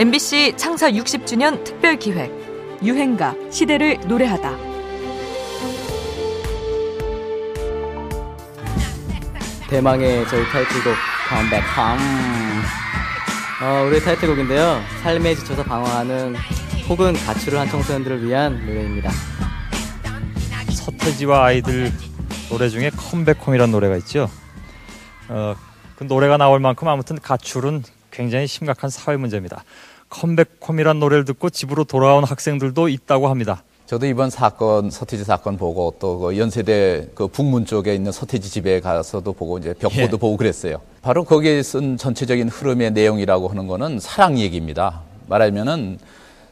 MBC 창사 60주년 특별 기획 유행가 시대를 노래하다. 대망의 저희 타이틀곡 컴백 홈. 어, 우리 타이틀곡인데요. 삶에 지쳐서 방황하는 혹은 가출을 한 청소년들을 위한 노래입니다. 서태지와 아이들 노래 중에 컴백홈이라는 노래가 있죠. 어, 그 노래가 나올 만큼 아무튼 가출은 굉장히 심각한 사회 문제입니다. 컴백홈이란 노래를 듣고 집으로 돌아온 학생들도 있다고 합니다. 저도 이번 사건 서태지 사건 보고 또 그 연세대 그 북문 쪽에 있는 서태지 집에 가서도 보고 이제 벽보도 예. 보고 그랬어요. 바로 거기에 쓴 전체적인 흐름의 내용이라고 하는 거는 사랑 얘기입니다. 말하면은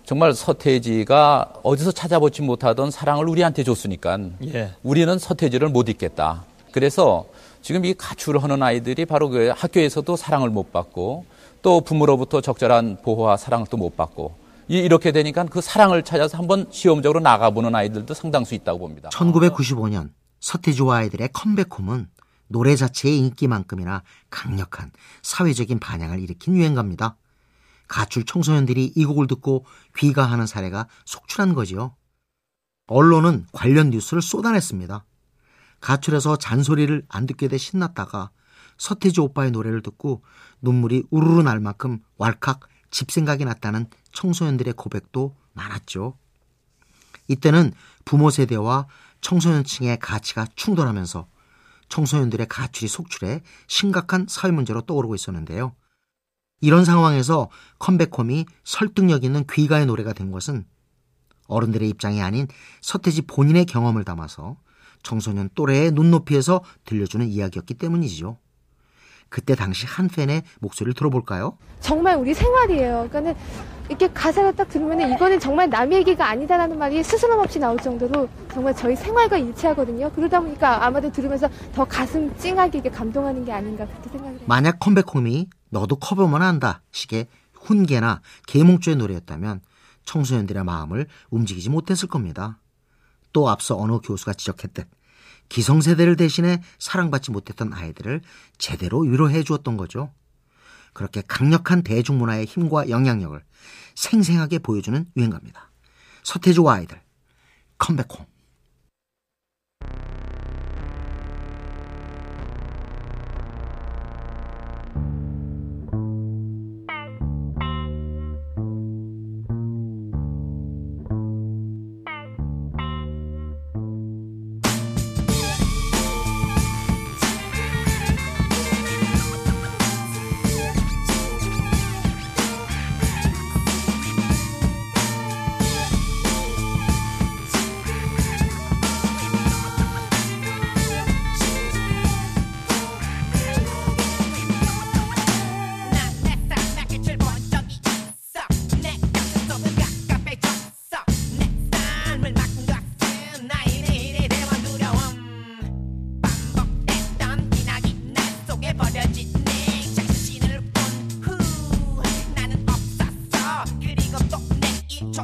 정말 서태지가 어디서 찾아보지 못하던 사랑을 우리한테 줬으니까 예. 우리는 서태지를 못 잊겠다. 그래서 지금 이 가출을 하는 아이들이 바로 그 학교에서도 사랑을 못 받고 또 부모로부터 적절한 보호와 사랑을 또 못 받고 이- 이렇게 되니까 그 사랑을 찾아서 한번 시험적으로 나가보는 아이들도 상당수 있다고 봅니다. 1995년 서태지와 아이들의 컴백홈은 노래 자체의 인기만큼이나 강력한 사회적인 반향을 일으킨 유행가입니다. 가출 청소년들이 이 곡을 듣고 귀가하는 사례가 속출한 거지요. 언론은 관련 뉴스를 쏟아냈습니다. 가출해서 잔소리를 안 듣게 돼 신났다가 서태지 오빠의 노래를 듣고 눈물이 우르르 날 만큼 왈칵 집 생각이 났다는 청소년들의 고백도 많았죠. 이때는 부모 세대와 청소년층의 가치가 충돌하면서 청소년들의 가출이 속출해 심각한 사회 문제로 떠오르고 있었는데요. 이런 상황에서 컴백홈이 설득력 있는 귀가의 노래가 된 것은 어른들의 입장이 아닌 서태지 본인의 경험을 담아서 청소년 또래의 눈높이에서 들려주는 이야기였기 때문이지요. 그때 당시 한 팬의 목소리를 들어볼까요? 정말 우리 생활이에요. 그러니까는 이렇게 가사를 딱 들으면 이거는 정말 남의 얘기가 아니다라는 말이 스스럼 없이 나올 정도로 정말 저희 생활과 일치하거든요. 그러다 보니까 아마도 들으면서 더 가슴 찡하게 감동하는 게 아닌가 그렇게 생각을 해요. 만약 컴백홈이 너도 커버만 한다 식의 훈계나 계몽조의 노래였다면 청소년들의 마음을 움직이지 못했을 겁니다. 또 앞서 어느 교수가 지적했듯 기성세대를 대신해 사랑받지 못했던 아이들을 제대로 위로해 주었던 거죠. 그렇게 강력한 대중문화의 힘과 영향력을 생생하게 보여주는 유행가입니다. 서태지와 아이들 컴백홈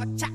내